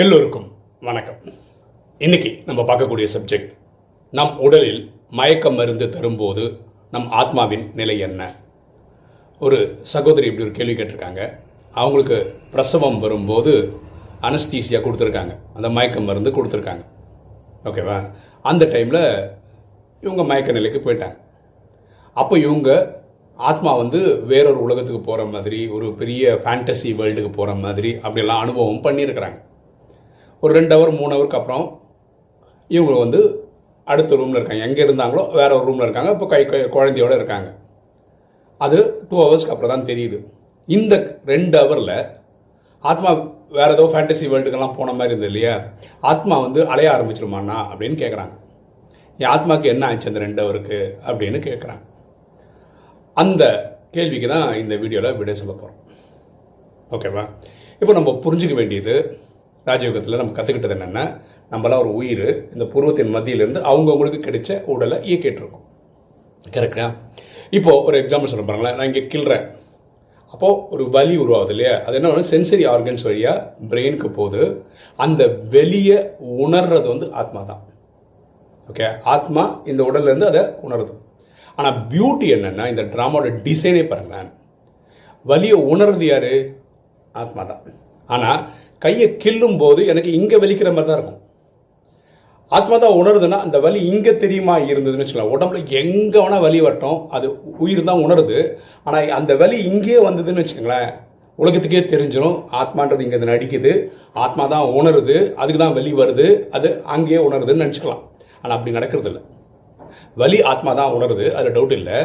எல்லோருக்கும் வணக்கம். இன்னைக்கு நம்ம பார்க்கக்கூடிய சப்ஜெக்ட் நம் உடலில் மயக்க மருந்து தரும்போது நம் ஆத்மாவின் நிலை என்ன? ஒரு சகோதரி இப்படி ஒரு கேள்வி கேட்டிருக்காங்க. அவங்களுக்கு பிரசவம் வரும்போது அனஸ்தீசியா கொடுத்துருக்காங்க. அந்த மயக்க மருந்து கொடுத்துருக்காங்க. ஓகேவா அந்த டைமில் இவங்க மயக்க நிலைக்கு போயிட்டாங்க. அப்போ இவங்க ஆத்மா வந்து வேறொரு உலகத்துக்கு போகிற மாதிரி ஒரு பெரிய ஃபேண்டசி வேர்ல்டுக்கு போகிற மாதிரி அப்படியெல்லாம் அனுபவம் பண்ணியிருக்கிறாங்க. ஒரு ரெண்டு ஹவர் மூணு ஹவருக்கு அப்புறம் இவங்க வந்து அடுத்த ரூமில் இருக்காங்க. எங்கே இருந்தாங்களோ வேற ஒரு ரூமில் இருக்காங்க. இப்போ கை கை- குழந்தையோட இருக்காங்க. அது டூ ஹவர்ஸ்க்கு அப்புறம் தான் தெரியுது. இந்த ரெண்டு ஹவரில் ஆத்மா வேற ஏதோ ஃபேண்டசி வேர்ல்டுக்கெல்லாம் போன மாதிரி இருந்தது இல்லையா? ஆத்மா வந்து அலைய ஆரம்பிச்சிருமாண்ணா அப்படின்னு கேட்குறாங்க என் ஆத்மாக்கு என்ன ஆச்சு அந்த ரெண்டு ஹவருக்கு அப்படின்னு கேட்குறாங்க அந்த கேள்விக்கு தான் இந்த வீடியோவில் விடை சொல்ல போகிறோம் ஓகேவா இப்போ நம்ம புரிஞ்சுக்க வேண்டியது ராஜயோகத்தில் நம்ம கற்றுக்கிட்டது என்னென்னா நம்மளாம் ஒரு உயிர் இந்த பூர்வத்தின் மத்தியிலேருந்து அவங்கவுங்களுக்கு கிடைச்ச உடலை இயக்கிட்டுருக்கோம். கரெக்டா இப்போ ஒரு எக்ஸாம்பிள் சொல்ல பாருங்களேன். நான் இங்கே கிள்றேன். அப்போது ஒரு வலி உருவாகுது இல்லையா? அது என்ன சென்சரி ஆர்கன்ஸ் வழியாக பிரெயினுக்கு போகுது அந்த வெளியை உணர்றது வந்து ஆத்மா தான். ஓகே ஆத்மா இந்த உடல்லேருந்து அதை உணருது. ஆனால் பியூட்டி என்னென்னா இந்த ட்ராமாவோட டிசைனே பாருங்களேன். வலியை உணர்றது யார்? ஆத்மா தான். ஆனால் கையை கில்லும் போது எனக்கு இங்கே வலிக்கிற மாதிரி தான் இருக்கும். ஆத்மா தான் உணருதுன்னா அந்த வலி இங்கே தெரியுமா இருந்ததுன்னு வச்சுக்கலாம். உடம்புல எங்கே வேணால் வலி வரட்டும் அது உயிர் தான் உணருது. ஆனால் அந்த வலி இங்கே வந்ததுன்னு வச்சுக்கோங்களேன் உலகத்துக்கே தெரிஞ்சிடும் ஆத்மான்றது இங்கே நடிக்குது ஆத்மா தான் உணருது. அதுக்கு தான் வலி வருது. அது அங்கேயே உணருதுன்னு நினச்சிக்கலாம். ஆனால் அப்படி நடக்கிறது இல்லை வலி ஆத்மா தான் உணருது. அதில் டவுட் இல்லை.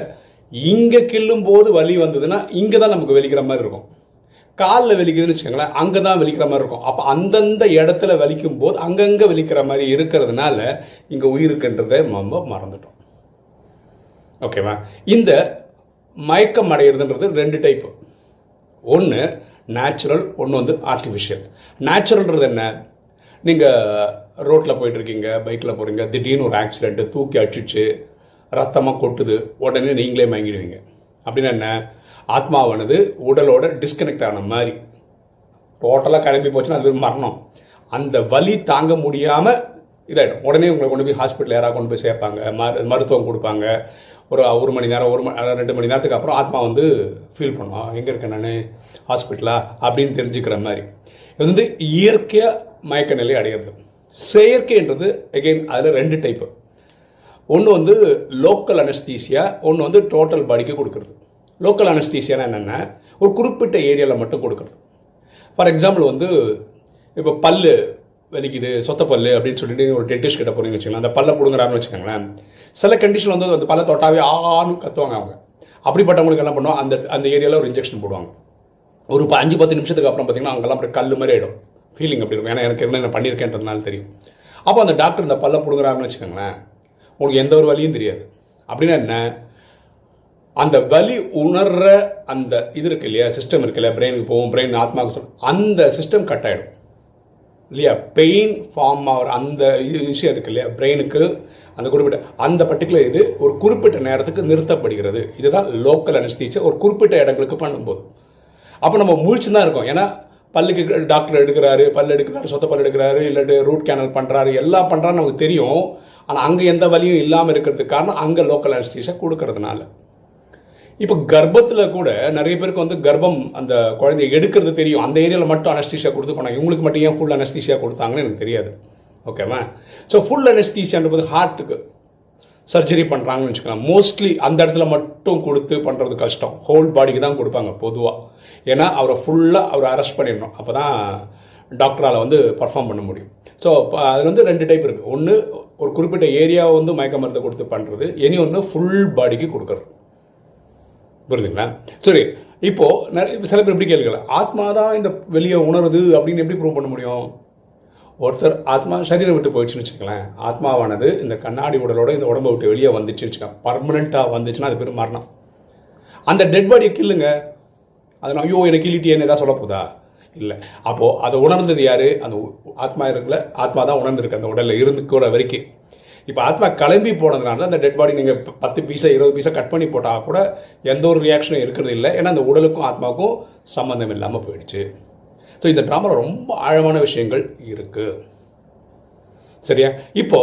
இங்கே கில்லும் போது வலி வந்ததுன்னா இங்கே தான் நமக்கு வலிக்கிற மாதிரி இருக்கும். காலில் வலிக்குதுன்னு வச்சுக்கோங்களேன் அங்கே தான் வலிக்கிற மாதிரி இருக்கும். அப்போ அந்தந்த இடத்துல வலிக்கும் போது அங்கங்கே வலிக்கிற மாதிரி இருக்கிறதுனால இங்கே உயிருக்குன்றதை நம்ம மறந்துட்டோம். ஓகேவா? இந்த மயக்கம் அடையிறதுன்றது ரெண்டு டைப்பு ஒன்று நேச்சுரல் ஒன்று வந்து ஆர்டிஃபிஷியல் நேச்சுரல்ன்றது என்ன? நீங்கள் ரோட்டில் போயிட்டுருக்கீங்க பைக்கில் போகிறீங்க திடீர்னு ஒரு ஆக்சிடெண்ட்டு தூக்கி அடிச்சிச்சு ரத்தமாக கொட்டுது உடனே நீங்களே மயங்கிடுவீங்க. அப்படின்னா என்ன? ஆத்மாவானது உடலோட டிஸ்கனெக்ட் ஆன மாதிரி. டோட்டலாக கிளம்பி போச்சுன்னா அது மரணம். அந்த வலி தாங்க முடியாமல் இதாகிடும் உடனே உங்களை கொண்டு போய் ஹாஸ்பிட்டல் யாராவது கொண்டு போய் சேர்ப்பாங்க. மரு மருத்துவம் கொடுப்பாங்க. ஒரு ஒரு மணி நேரம் ஒரு மணி ரெண்டு மணி நேரத்துக்கு அப்புறம் ஆத்மா வந்து ஃபீல் பண்ணுவோம் எங்கே இருக்கேன் நான்? ஹாஸ்பிட்டலா அப்படின்னு தெரிஞ்சுக்கிற மாதிரி. இது வந்து இயற்கையாக மயக்க நிலை அடைகிறது செயற்கைன்றது அகைன் அதில் ரெண்டு டைப்பு ஒன்று வந்து லோக்கல் அனஸ்தீசியா ஒன்று வந்து டோட்டல் பாடிக்கு கொடுக்குறது. லோக்கல் அனஸ்தீசியானா என்னென்னா ஒரு குறிப்பிட்ட ஏரியாவில் மட்டும் கொடுக்குறது. ஃபார் எக்ஸாம்பிள் வந்து இப்போ பல் வலிக்குது சொத்த பல்லு அப்படின்னு சொல்லிட்டு ஒரு டென்டிஸ்ட் கிட்ட போனீங்கன்னு வச்சுக்கலாம் அந்த பல்ல பிடுங்குறாருன்னு வச்சுக்கோங்களேன் சில கண்டிஷன் வந்து அந்த பல்ல தொட்டாவே ஆன்னு கத்துவாங்க அவங்க. அப்படிப்பட்டவங்களுக்கு என்ன பண்ணுவோம் அந்த அந்த ஏரியாவில் ஒரு இன்ஜெக்ஷன் போடுவாங்க. ஒரு ப- அஞ்சு பத்து நிமிஷத்துக்கு அப்புறம் பார்த்தீங்கன்னா அங்கெல்லாம் அப்படி கல் மாதிரி ஆகிடும் ஃபீலிங் அப்படி இருக்கும். ஏன்னா எனக்கு என்ன நான் பண்ணியிருக்கேன்றதுனால தெரியும். அப்போ அந்த டாக்டர் இந்த பல்ல பிடுங்குறாருன்னு வச்சுக்கோங்களேன் உங்களுக்கு எந்த ஒரு வலியும் தெரியாது. அப்படின்னா என்ன? அந்த வலி உணர்ற அந்த இது இருக்கு இல்லையா? சிஸ்டம் இருக்கு இல்லையா? பிரெயினுக்கு போகும் பிரெயின் ஆத்மாவுக்கு சொல்லும் அந்த சிஸ்டம் கட் ஆகிடும் இல்லையா? பெயின் ஃபார்ம் ஆகிற அந்த இது விஷயம் இருக்கு இல்லையா? பிரெயினுக்கு அந்த குறிப்பிட்ட அந்த பர்டிகுலர் இது ஒரு குறிப்பிட்ட நேரத்துக்கு நிறுத்தப்படுகிறது. இதுதான் லோக்கல் அனுஸ்தீச்சை ஒரு குறிப்பிட்ட இடங்களுக்கு பண்ணும்போது. அப்போ நம்ம முழிச்சு தான் இருக்கோம். ஏன்னா பல்லுக்கு டாக்டர் எடுக்கிறாரு பல் எடுக்கிறாரு சொத்த பல் எடுக்கிறாரு இல்லாட்டி ரூட் கேனல் பண்ணுறாரு எல்லாம் பண்ணுறான்னு நமக்கு தெரியும். ஆனால் அங்கே எந்த வலியும் இல்லாமல் இருக்கிறதுக்கு காரணம் அங்கே லோக்கல் அனஸ்தீசியா கொடுக்கறதுனால. இப்போ கர்ப்பத்தில் கூட நிறைய பேருக்கு வந்து கர்ப்பம் அந்த குழந்தைய எடுக்கிறது தெரியும். அந்த ஏரியாவில் மட்டும் அனஸ்தீஷியா கொடுத்து போனாங்க இவங்களுக்கு மட்டும் ஏன் ஃபுல் அனஸ்தீஷியா கொடுத்தாங்கன்னு எனக்கு தெரியாது. ஓகேவா ஸோ ஃபுல் அனஸ்தீஷியான்றது ஹார்ட்டுக்கு சர்ஜரி பண்ணுறாங்கன்னு வச்சுக்கலாம். மோஸ்ட்லி அந்த இடத்துல மட்டும் கொடுத்து பண்ணுறது கஷ்டம். ஹோல் பாடிக்கு தான் கொடுப்பாங்க பொதுவாக ஏன்னா அவரை ஃபுல்லாக அவரை அரெஸ்ட் பண்ணிடணும். அப்போ தான் டாக்டரால் வந்து பர்ஃபார்ம் பண்ண முடியும். ஸோ அது வந்து ரெண்டு டைப் இருக்குது ஒன்று ஒரு குறிப்பிட்ட ஏரியாவை வந்து மயக்க மருந்தை கொடுத்து பண்ணுறது இனி ஒன்று ஃபுல் பாடிக்கு கொடுக்கறது. புரியுதுங்களா? சரி இப்போது நிறைய சில பேர் எப்படி கேள்விகள். ஆத்மா தான் இந்த வெளியே உணருது அப்படின்னு எப்படி ப்ரூவ் பண்ண முடியும்? ஒருத்தர் ஆத்மா சரீரம் விட்டு போயிடுச்சுன்னு வச்சுக்கங்களேன். ஆத்மாவானது இந்த கண்ணாடி உடலோட இந்த உடம்பை விட்டு வெளியே வந்துச்சுன்னு வச்சுக்கோங்க. பர்மனெண்ட்டாக வந்துச்சுன்னா அது பேர் மரணம். அந்த டெட் பாடியை கில்லுங்க அதை நான் ஐயோ எனக்கு கிள்ளிட்டியேன்னு ஏதாவது சொல்ல போதா? இல்லை. அப்போது அதை உணர்ந்தது யாரு? அந்த ஆத்மா இருக்குல்ல? ஆத்மா தான் உணர்ந்திருக்கு அந்த உடலில் இருந்து கூட வரைக்கும். இப்போ ஆத்மா கிளம்பி போனதுனால அந்த டெட் பாடி நீங்கள் பத்து பீஸை இருபது பீஸை கட் பண்ணி போட்டால் கூட எந்த ஒரு ரியாக்ஷனும் இருக்கிறது இல்லை. ஏன்னா அந்த உடலுக்கும் ஆத்மாவுக்கும் சம்மந்தம் இல்லாமல் போயிடுச்சு. ஸோ இந்த ட்ராமாவில் ரொம்ப ஆழமான விஷயங்கள் இருக்குது சரியா? இப்போ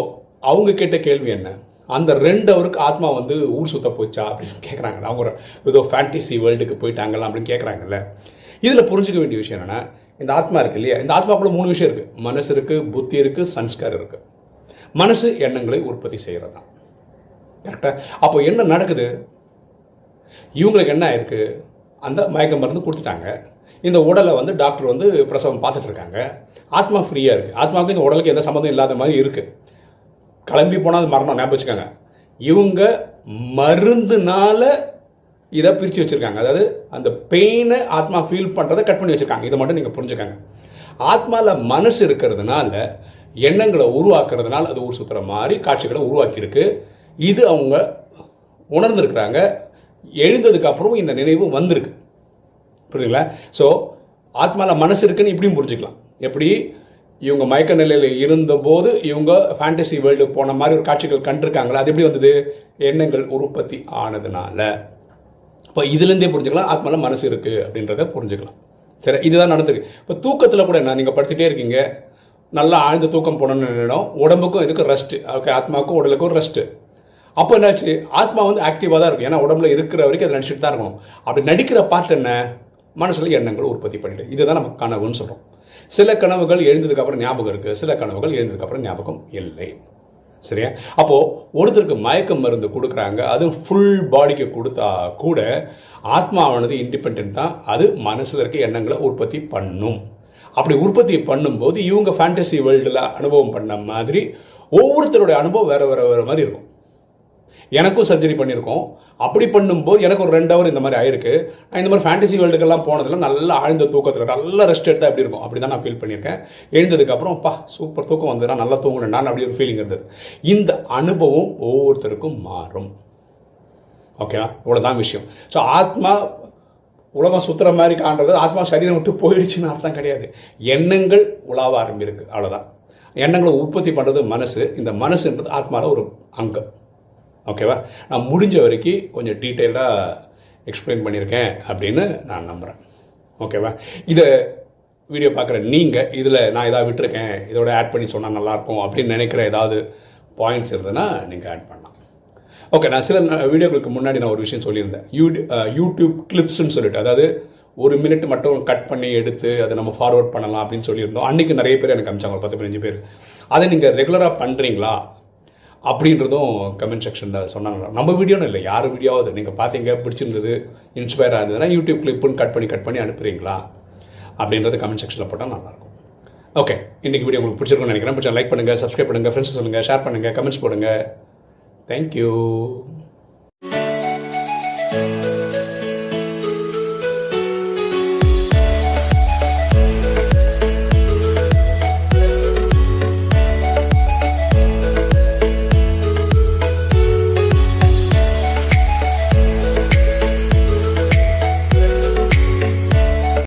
அவங்க கேட்ட கேள்வி என்ன? அந்த ரெண்டு அவருக்கு ஆத்மா வந்து ஊர் சுத்த போச்சா அப்படின்னு கேட்குறாங்க அவங்க ஒரு ஏதோ ஃபேண்டசி வேர்ல்டுக்கு போயிட்டாங்களா அப்படின்னு கேட்குறாங்கல்ல இதில் புரிஞ்சுக்க வேண்டிய விஷயம் என்னென்னா இந்த ஆத்மா இருக்கு இல்லையா? இந்த ஆத்மாக்குள்ள மூணு விஷயம் இருக்குது மனசு இருக்குது புத்தி இருக்குது சன்ஸ்காரம் இருக்குது மனசு எண்ணங்களை உற்பத்தி செய்கிறது தான் கரெக்டாக அப்போ என்ன நடக்குது? இவங்களுக்கு என்ன ஆயிருக்கு? அந்த மயக்க மருந்து கொடுத்துட்டாங்க. இந்த உடலை வந்து டாக்டர் வந்து பிரசவம் பார்த்துட்டு இருக்காங்க. ஆத்மா ஃப்ரீயாக இருக்குது ஆத்மாவுக்கு இந்த உடலுக்கு எந்த சம்மந்தம் இல்லாத மாதிரி இருக்குது கிளம்பி போனால் அது மரணம். ஞாபகம் வச்சுக்கோங்க. இவங்க மருந்துனால இதை பிரித்து வச்சுருக்காங்க. அதாவது அந்த பெயினை ஆத்மா ஃபீல் பண்ணுறதை கட் பண்ணி வச்சுருக்காங்க. இதை மட்டும் நீங்கள் புரிஞ்சுக்காங்க. ஆத்மாவில் மனசு இருக்கிறதுனால எண்ணங்களை உருவாக்குறதுனால அது ஊர் சுற்றுற மாதிரி காட்சிகளை உருவாக்கியிருக்கு. இது அவங்க உணர்ந்துருக்கிறாங்க. எழுந்ததுக்கு அப்புறம் இந்த நினைவு வந்திருக்கு. புரியுதுங்களா? ஸோ ஆத்மாவில் மனசு இருக்குன்னு இப்படியும் புரிஞ்சுக்கலாம். எப்படி? இவங்க மயக்க நிலையில் இருந்தபோது இவங்க ஃபேண்டசி வேர்ல்டு போன மாதிரி ஒரு காட்சிகள் கண்டிருக்காங்களா? அது எப்படி வந்தது? எண்ணங்கள் உற்பத்தி ஆனதுனால. இப்போ இதுலேருந்தே புரிஞ்சுக்கலாம் ஆத்மாவில் மனசு இருக்குது அப்படின்றத புரிஞ்சுக்கலாம். சரி இதுதான் நடந்திருக்கு. இப்போ தூக்கத்தில் கூட என்ன நீங்கள் படுத்துகிட்டே இருக்கீங்க. நல்லா ஆழ்ந்த தூக்கம் போடணும்னு நினைடும் உடம்புக்கும் இதுக்கு ரெஸ்ட்டு ஓகே ஆத்மாவுக்கும் உடலுக்கும் ரெஸ்ட்டு அப்போ என்னாச்சு? ஆத்மா வந்து ஆக்டிவாக தான் இருக்கும். ஏன்னா உடம்புல இருக்கிற வரைக்கும் அதை நடிச்சுட்டு தான் இருக்கும் அப்படி நடிக்கிற பாட்டு என்ன? மனசில் எண்ணங்கள் உற்பத்தி பண்ணிட்டு இதுதான் நம்ம கனவுன்னு சொல்கிறோம் சில கனவுகள் எழுந்ததுக்கப்புறம் ஞாபகம் இருக்குது சில கனவுகள் எழுந்ததுக்கப்புறம் ஞாபகம் இல்லை. சரியா? அப்போது ஒருத்தருக்கு மயக்க மருந்து கொடுக்குறாங்க அது ஃபுல் பாடிக்கு கொடுத்தா கூட ஆத்மாவானது இண்டிபெண்ட் தான். அது மனசில் இருக்க எண்ணங்களை உற்பத்தி பண்ணும். அப்படி உற்பத்தி பண்ணும்போது இவங்க ஃபேண்டசி வேர்ல்டில் அனுபவம் பண்ண மாதிரி ஒவ்வொருத்தருடைய அனுபவம் வேறு வேறு வேறு மாதிரி இருக்கும். எனக்கும் சர்ஜரி பண்ணியிருக்கோம். அப்படி பண்ணும்போது எனக்கு ஒரு ரெண்டு ஹவர் இந்த மாதிரி ஆயிருக்கு. நான் இந்த மாதிரி ஃபேண்டசி வேர்ல்டுக்கெல்லாம் போனதில் நல்லா ஆழ்ந்த தூக்கத்தில் நல்ல ரெஸ்ட் எடுத்தால் எப்படி இருக்கும்? அப்படி தான் நான் ஃபீல் பண்ணியிருக்கேன். எழுந்ததுக்கப்புறம் பா சூப்பர் தூக்கம் வந்து நல்லா தூங்கினேன். நான் அப்படி ஒரு ஃபீலிங் இருந்தது. இந்த அனுபவம் ஒவ்வொருத்தருக்கும் மாறும். ஓகேவா இவ்வளோதான் விஷயம். ஸோ ஆத்மா உலகம் சுத்துற மாதிரி காண்றது ஆத்மா சரீரம் விட்டு போயிடுச்சுன்னு அர்த்தம் கிடையாது. எண்ணங்கள் உலாவ ஆரம்பிருக்கு அவ்வளோதான் எண்ணங்களை உற்பத்தி பண்ணுறது மனசு. இந்த மனசுன்றது ஆத்மாவில் ஒரு அங்கம். ஓகேவா நான் முடிஞ்ச வரைக்கும் கொஞ்சம் டீட்டெயிலாக எக்ஸ்பிளைன் பண்ணியிருக்கேன் அப்படின்னு நான் நம்புகிறேன் ஓகேவா இதை வீடியோ பார்க்குற நீங்கள் இதில் நான் எதாவது விட்டுருக்கேன் இதோட ஆட் பண்ணி சொன்னால் நல்லாயிருக்கும் அப்படின்னு நினைக்கிற ஏதாவது பாயிண்ட்ஸ் இருந்ததுன்னா நீங்கள் ஆட் பண்ணலாம். ஓகே நான் சில வீடியோக்களுக்கு முன்னாடி நான் ஒரு விஷயம் சொல்லியிருந்தேன். யூ யூடியூப் கிளிப்ஸ்ன்னு சொல்லிட்டு அதாவது ஒரு மினிட் மட்டும் கட் பண்ணி எடுத்து அதை நம்ம ஃபார்வர்ட் பண்ணலாம் அப்படின்னு சொல்லியிருந்தோம். அன்றைக்கி நிறைய பேர் எனக்கு அமிச்சாங்க ஒரு பத்து பதினஞ்சு பேர். அதை நீங்கள் ரெகுலராக பண்ணுறீங்களா அப்படின்றதும் கமெண்ட் செக்ஷனில் சொன்னாங்க. நம்ம வீடியோன்னு இல்லை யார் வீடியோவாவது நீங்கள் பார்த்தீங்க பிடிச்சிருந்தது இன்ஸ்பயர் ஆகுதுன்னா யூடியூப் கிளிப்புன்னு கட் பண்ணி கட் பண்ணி அனுப்புறீங்களா? அப்படின்றது கமெண்ட் செக்ஷனில் போட்டால் நல்லாயிருக்கும். ஓகே இன்றைக்கி வீடியோ உங்களுக்கு பிடிச்சிருக்கும்னு நினைக்கிறேன். பிடிச்சா லைக் பண்ணுங்கள் சப்ஸ்கிரைப் பண்ணுங்கள் ஃப்ரெண்ட்ஸ் சொல்லுங்கள் ஷேர் பண்ணுங்கள் கமெண்ட்ஸ் போடுங்க. தேங்க்யூ